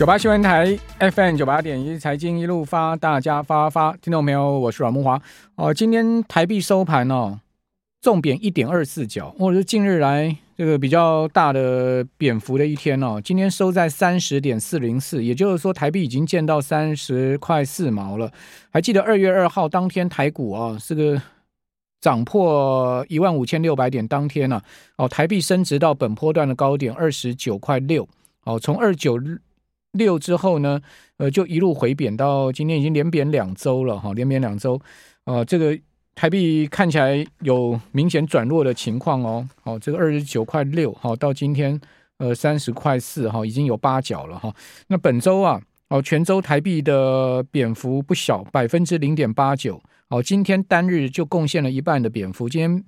九八新闻台 FM 九八点一财经一路发，大家发发，听到没有？我是阮木华。哦，今天台币收盘哦，重贬一点二四角，或者是近日来这个比较大的贬幅的一天哦。今天收在三十点四零四，也就是说台币已经见到三十块四毛了。还记得二月二号当天台股啊，这个涨破一万五千六百点当天呢，哦，台币升值到本波段的高点二十九块六，哦，从二九日。六之后呢，呃，就一路回贬到今天已经连贬两周了哈，连贬两周，呃，这个台币看起来有明显转弱的情况哦，好，这个二十九块六，好，到今天呃三十块四哈，已经有八角了哈。那本周啊，哦，全周台币的贬幅不小，百分之零点八九，哦，今天单日就贡献了一半的贬幅，今天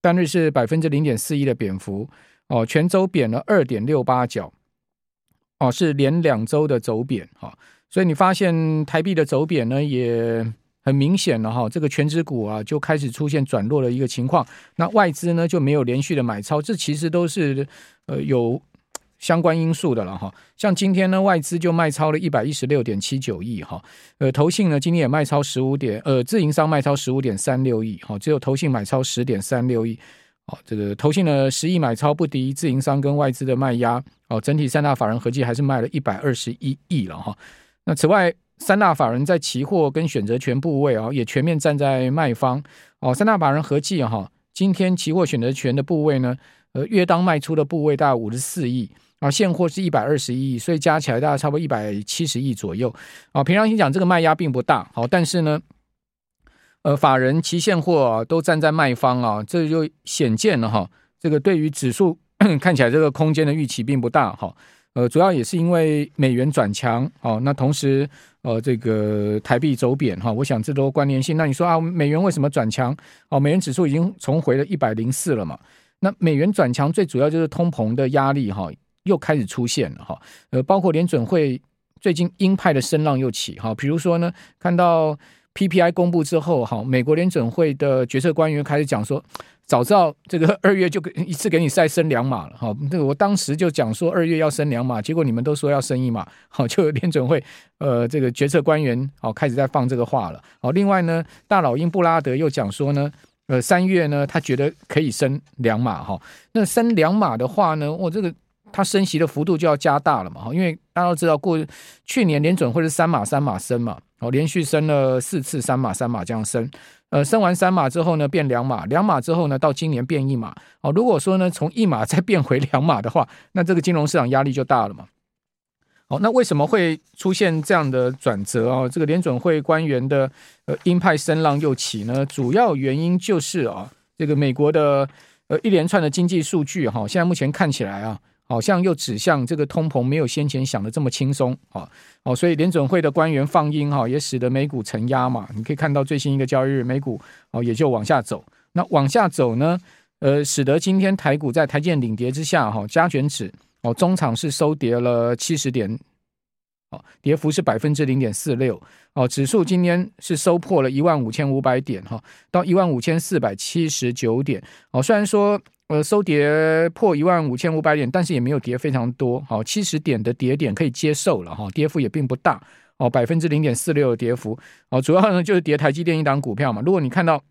单日是百分之零点四一的贬幅，哦，全周贬了二点六八角。哦，是连两周的走贬哈，所以你发现台币的走贬呢，也很明显了哈。这个权值股啊，就开始出现转弱的一个情况。那外资呢，就没有连续的买超，这其实都是呃有相关因素的了哈。像今天呢，外资就卖超了一百一十六点七九亿哈，呃，投信呢今天也卖超十五点，呃，自营商卖超十五点三六亿哈，只有投信买超十点三六亿。哦，这个投信的十亿买超不敌自营商跟外资的卖压，哦，整体三大法人合计还是卖了一百二十一亿了哈。那此外，三大法人在期货跟选择权部位啊，也全面站在卖方。哦，三大法人合计哈，今天期货选择权的部位呢，呃，约当卖出的部位大概五十四亿啊，现货是一百二十一亿，所以加起来大概差不多一百七十亿左右。啊，平常心讲，这个卖压并不大，好，但是呢。呃，法人期现货，都站在卖方啊，这就显见了哈。这个对于指数 看起来，这个空间的预期并不大哈。呃，主要也是因为美元转强哦，那同时呃，这个台币走贬哈。我想这都关联性。那你说啊，美元为什么转强？哦，美元指数已经重回了一百零四了嘛。那美元转强最主要就是通膨的压力哈，又开始出现了哈。呃，包括联准会最近鹰派的声浪又起哈。比如说呢，看到。PPI 公布之后，哈，美国联准会的决策官员开始讲说，早知道这个 二月就一次给你再升两码了，哈，这个我当时就讲说二月要升两码，结果你们都说要升一码，好，就联准会呃这个决策官员好开始在放这个话了，好，另外呢，大老鹰布拉德又讲说呢，呃，三月呢他觉得可以升两码，哈，那升两码的话呢，我这个它升息的幅度就要加大了嘛，哈，因为大家都知道过去年联准会是三码三码升嘛。哦，连续升了四次三码三码这样升，呃，升完三码之后呢，变两码，两码之后呢，到今年变一码。哦，如果说呢，从一码再变回两码的话，那这个金融市场压力就大了嘛。哦，那为什么会出现这样的转折啊？这个联准会官员的呃鹰派声浪又起呢？主要原因就是啊，这个美国的呃一连串的经济数据哈，现在目前看起来啊。好像又指向这个通膨没有先前想的这么轻松啊！哦，所以联准会的官员放鹰哈，也使得美股承压嘛。你可以看到最新一个交易日，美股哦也就往下走。那往下走呢，呃，使得今天台股在台建领跌之下哈，加权指哦中场是收跌了七十点，哦，跌幅是百分之零点四六哦。指数今天是收破了一万五千五百点哈，到一万五千四百七十九点哦。虽然说。呃，收跌破一万五千五百点，但是也没有跌非常多，好，七十点的跌点可以接受了哈，跌幅也并不大，哦，百分之零点四六的跌幅，哦，主要呢就是跌台积电一档股票嘛。如果你看到，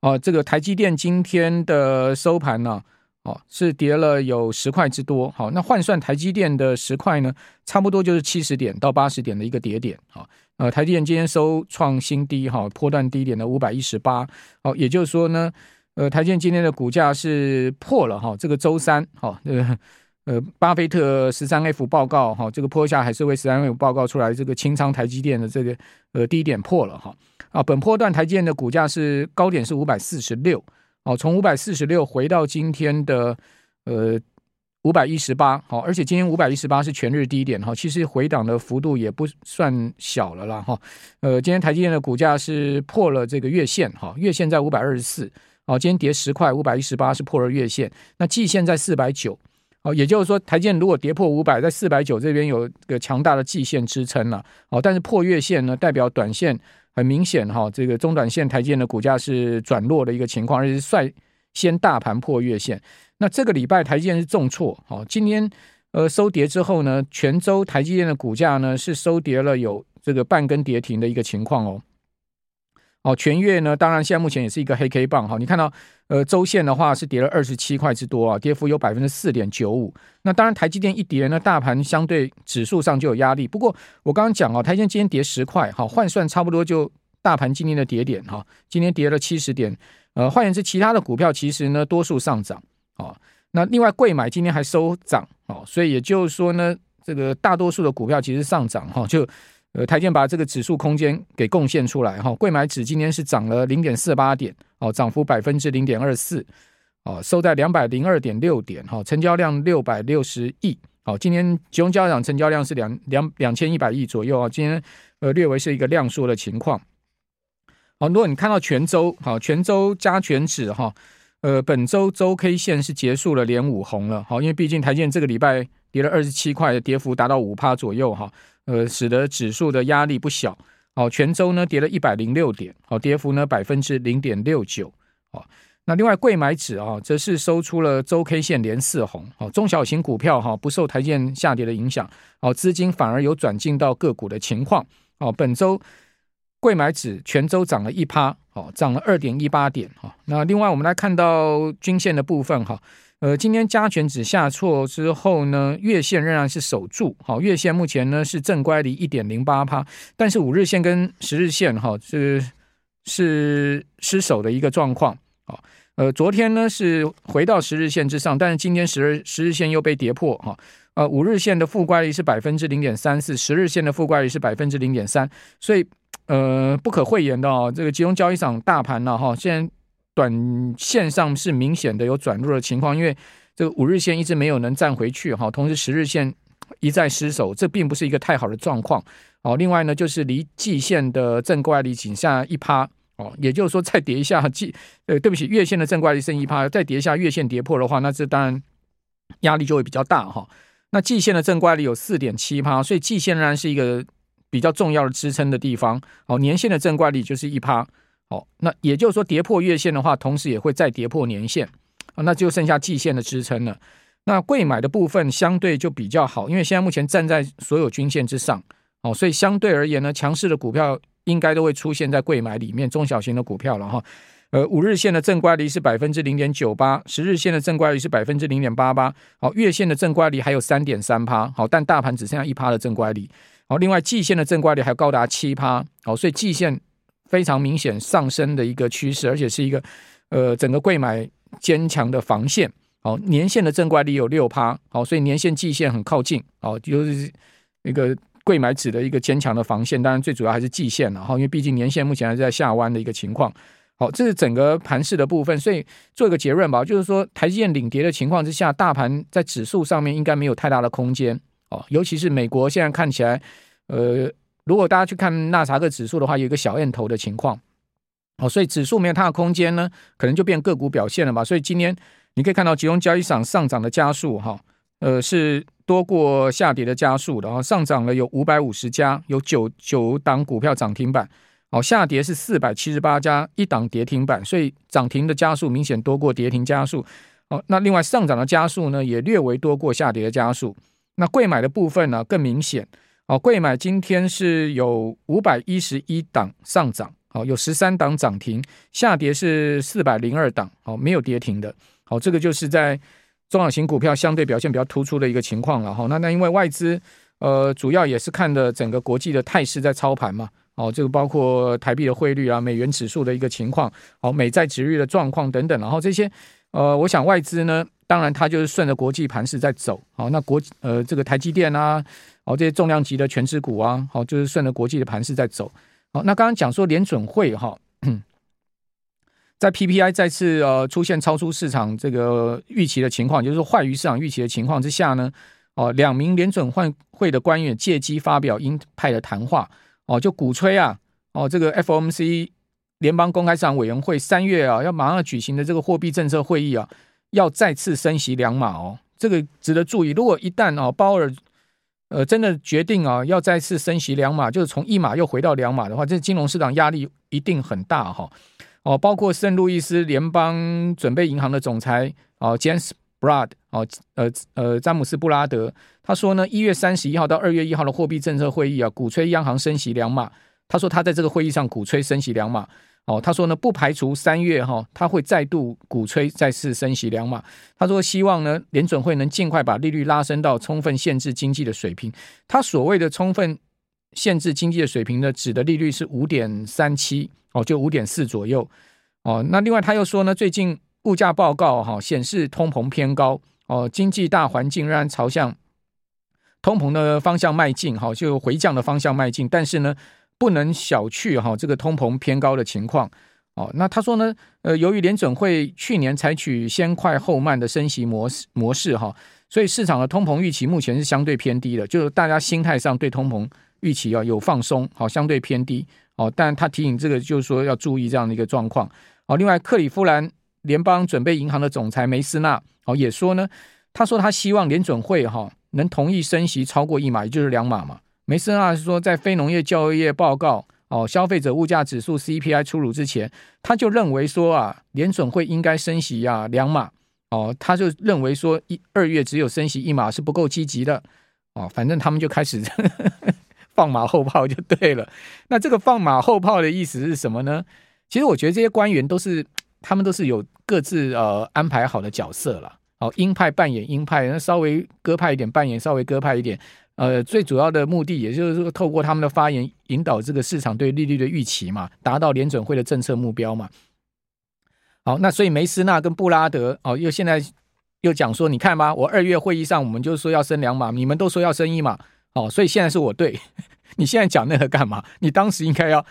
哦，这个台积电今天的收盘呢，哦，是跌了有十块之多，好，那换算台积电的十块呢，差不多就是七十点到八十点的一个跌点，好，呃，台积电今天收创新低，哈，波段低点的五百一十八，哦，也就是说呢。呃，台积电今天的股价是破了哈，这个周三哈，这个呃，巴菲特十三 F 报告哈，这个坡下还是会十三 F 报告出来，这个清仓台积电的这个呃低点破了哈啊，本波段台积电的股价是高点是五百四十六哦，从五百四十六回到今天的呃五百一十八好，而且今天五百一十八是全日低点哈，其实回档的幅度也不算小了啦哈，呃，今天台积电的股价是破了这个月线哈，月线在五百二十四。哦，今天跌十块，五百一十八是破了月线，那季线在四百九，哦，也就是说台积电如果跌破五百，在四百九这边有个强大的季线支撑了，哦，但是破月线呢，代表短线很明显哈，这个中短线台积电的股价是转弱的一个情况，而且是率先大盘破月线。那这个礼拜台积电是重挫，哦，今天呃收跌之后呢，全州台积电的股价呢是收跌了有这个半根跌停的一个情况哦。哦，全月呢，当然现在目前也是一个黑 K 棒哈。你看到，呃，周线的话是跌了二十七块之多啊，跌幅有百分之四点九五。那当然，台积电一跌呢，大盘相对指数上就有压力。不过我刚刚讲哦，台积电今天跌十块，哈，换算差不多就大盘今天的跌点哈，今天跌了七十点。呃，换言之，其他的股票其实呢多数上涨。哦，那另外贵买今天还收涨哦，所以也就是说呢，这个大多数的股票其实上涨哈，就。呃，台积把这个指数空间给贡献出来哈，柜买指今天是涨了零点四八点，哦，涨幅百分之零点二四，哦，收在两百零二点六点，哈，成交量六百六十亿，好，今天集中交易成交量是两两两千一百亿左右啊，今天呃略为是一个量缩的情况，好，如果你看到泉州，好，泉州加权指哈，呃，本周周 K 线是结束了连五红了，好，因为毕竟台积这个礼拜跌了二十七块，跌幅达到五趴左右哈。呃，使得指数的压力不小。好，全周呢跌了一百零六点，好，跌幅呢百分之零点六九。好，那另外柜买指啊，则是收出了周 K 线连四红。好，中小型股票哈不受台积下跌的影响，好，资金反而有转进到个股的情况。好，本周柜买指全周涨了一趴，好，涨了二点一八点。好，那另外我们来看到均线的部分哈。呃，今天加权指下挫之后呢，月线仍然是守住，好，月线目前呢是正乖离一点零八趴，但是五日线跟十日线哈是是失守的一个状况，好，呃，昨天呢是回到十日线之上，但是今天十日十日线又被跌破哈，呃，五日线的负乖离是百分之零点三四，十日线的负乖离是百分之零点三，所以呃不可讳言的哦，这个集中交易场大盘呢哈，现在。短线上是明显的有转弱的情况，因为这个五日线一直没有能站回去哈，同时十日线一再失守，这并不是一个太好的状况哦。另外呢，就是离季线的正乖离仅下一趴哦，也就是说再跌一下季呃，对不起，月线的正乖离剩一趴，再跌一下月线跌破的话，那这当然压力就会比较大哈。那季线的正乖离有四点七趴，所以季线仍然是一个比较重要的支撑的地方哦。年线的正乖离就是一趴。好、哦，那也就是说，跌破月线的话，同时也会再跌破年线，啊，那就剩下季线的支撑了。那贵买的部分相对就比较好，因为现在目前站在所有均线之上，哦，所以相对而言呢，强势的股票应该都会出现在贵买里面，中小型的股票了哈。呃，五日线的正乖离是百分之零点九八，十日线的正乖离是百分之零点八八，好，月线的正乖离还有三点三趴，好，但大盘只剩下一趴的正乖离，好，另外季线的正乖离还高达七趴，好，所以季线。非常明显上升的一个趋势，而且是一个呃整个柜买坚强的防线。好，年线的正乖离有六趴，好，所以年线季线很靠近，好，就是一个柜买指的一个坚强的防线。当然，最主要还是季线了哈，因为毕竟年线目前还是在下弯的一个情况。好，这是整个盘势的部分。所以做一个结论吧，就是说台积电领跌的情况之下，大盘在指数上面应该没有太大的空间哦，尤其是美国现在看起来，呃。如果大家去看纳查克指数的话，有一个小 M 头的情况，哦，所以指数没有它的空间呢，可能就变个股表现了嘛。所以今天你可以看到集中交易场上涨的加速哈，呃，是多过下跌的加速，然后上涨了有五百五十家，有九九档股票涨停板，哦，下跌是四百七十八家，一档跌停板，所以涨停的加速明显多过跌停加速，哦，那另外上涨的加速呢，也略微多过下跌的加速，那贵买的部分呢更明显。哦，贵买今天是有五百一十一档上涨，好，有十三档涨停，下跌是四百零二档，好，没有跌停的，好，这个就是在中小型股票相对表现比较突出的一个情况了哈。那那因为外资呃主要也是看的整个国际的态势在操盘嘛，哦，这个包括台币的汇率啊、美元指数的一个情况，好，美债殖率的状况等等，然后这些呃，我想外资呢，当然它就是顺着国际盘势在走，好，那国呃这个台积电啊。好，这些重量级的权值股啊，好，就是顺着国际的盘势在走。好，那刚刚讲说联准会哈，在 PPI 再次呃出现超出市场这个预期的情况，就是说坏于市场预期的情况之下呢，哦，两名联准会会的官员借机发表鹰派的谈话，哦，就鼓吹啊，哦，这个 FOMC 联邦公开市场委员会三月啊要马上举行的这个货币政策会议啊，要再次升息两码哦，这个值得注意。如果一旦啊鲍尔呃，真的决定啊，要再次升息两码，就是从一码又回到两码的话，这金融市场压力一定很大哈。哦，包括圣路易斯联邦准备银行的总裁哦，James Brad 哦，呃呃，詹姆斯布拉德，他说呢，一月三十一号到二月一号的货币政策会议啊，鼓吹央行升息两码。他说他在这个会议上鼓吹升息两码。哦，他说呢，不排除三月哈、他会再度鼓吹再次升息两码。他说希望呢，联准会能尽快把利率拉升到充分限制经济的水平。他所谓的充分限制经济的水平呢，指的利率是五点三七哦，就五点四左右哦。那另外他又说呢，最近物价报告哈、显示通膨偏高哦，经济大环境仍然朝向通膨的方向迈进哈、就回降的方向迈进，但是呢。不能小觑哈，这个通膨偏高的情况哦。那他说呢，呃，由于联准会去年采取先快后慢的升息模式模式哈，所以市场的通膨预期目前是相对偏低的，就是大家心态上对通膨预期啊有放松，好，相对偏低哦。但他提醒这个就是说要注意这样的一个状况哦。另外，克里夫兰联邦准备银行的总裁梅斯纳哦也说呢，他说他希望联准会哈能同意升息超过一码，也就是两码嘛。梅森啊说，在非农业就业报告哦，消费者物价指数 CPI 出炉之前，他就认为说啊，联准会应该升息啊两码哦，他就认为说一二月只有升息一码是不够积极的哦，反正他们就开始 放马后炮就对了。那这个放马后炮的意思是什么呢？其实我觉得这些官员都是他们都是有各自呃安排好的角色了哦，鹰派扮演鹰派，那稍微鸽派一点扮演稍微鸽派一点。呃，最主要的目的，也就是说，透过他们的发言，引导这个市场对利率的预期嘛，达到联准会的政策目标嘛。好，那所以梅斯纳跟布拉德哦，又现在又讲说，你看吧，我二月会议上我们就说要升两码，你们都说要升一码，哦，所以现在是我对，你现在讲那个干嘛？你当时应该要。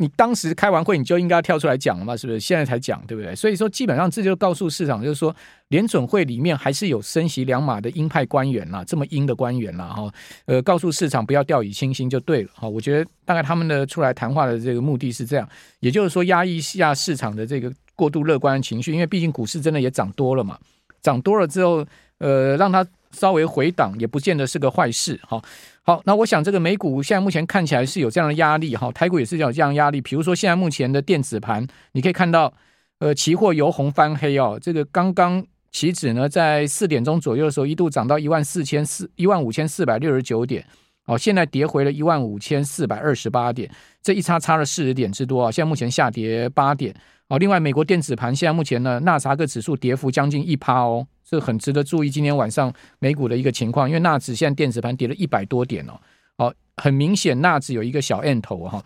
你当时开完会，你就应该跳出来讲了嘛，是不是？现在才讲，对不对？所以说，基本上这就告诉市场，就是说，联准会里面还是有升息两码的鹰派官员啦，这么鹰的官员啦，哈，呃，告诉市场不要掉以轻心就对了，哈。我觉得大概他们的出来谈话的这个目的是这样，也就是说，压抑一下市场的这个过度乐观的情绪，因为毕竟股市真的也涨多了嘛，涨多了之后，呃，让它稍微回档也不见得是个坏事，哈。好，那我想这个美股现在目前看起来是有这样的压力哈，台股也是有这样压力。比如说现在目前的电子盘，你可以看到，呃，期货由红翻黑哦。这个刚刚期指呢，在四点钟左右的时候一度涨到一万四千四一万五千四百六十九点，哦，现在跌回了一万五千四百二十八点，这一差差了四十点之多啊。现在目前下跌八点。哦，另外美国电子盘现在目前呢，纳斯达克指数跌幅将近一趴哦。这很值得注意，今天晚上美股的一个情况，因为纳指现在电子盘跌了一百多点哦，哦，很明显纳指有一个小暗头哈，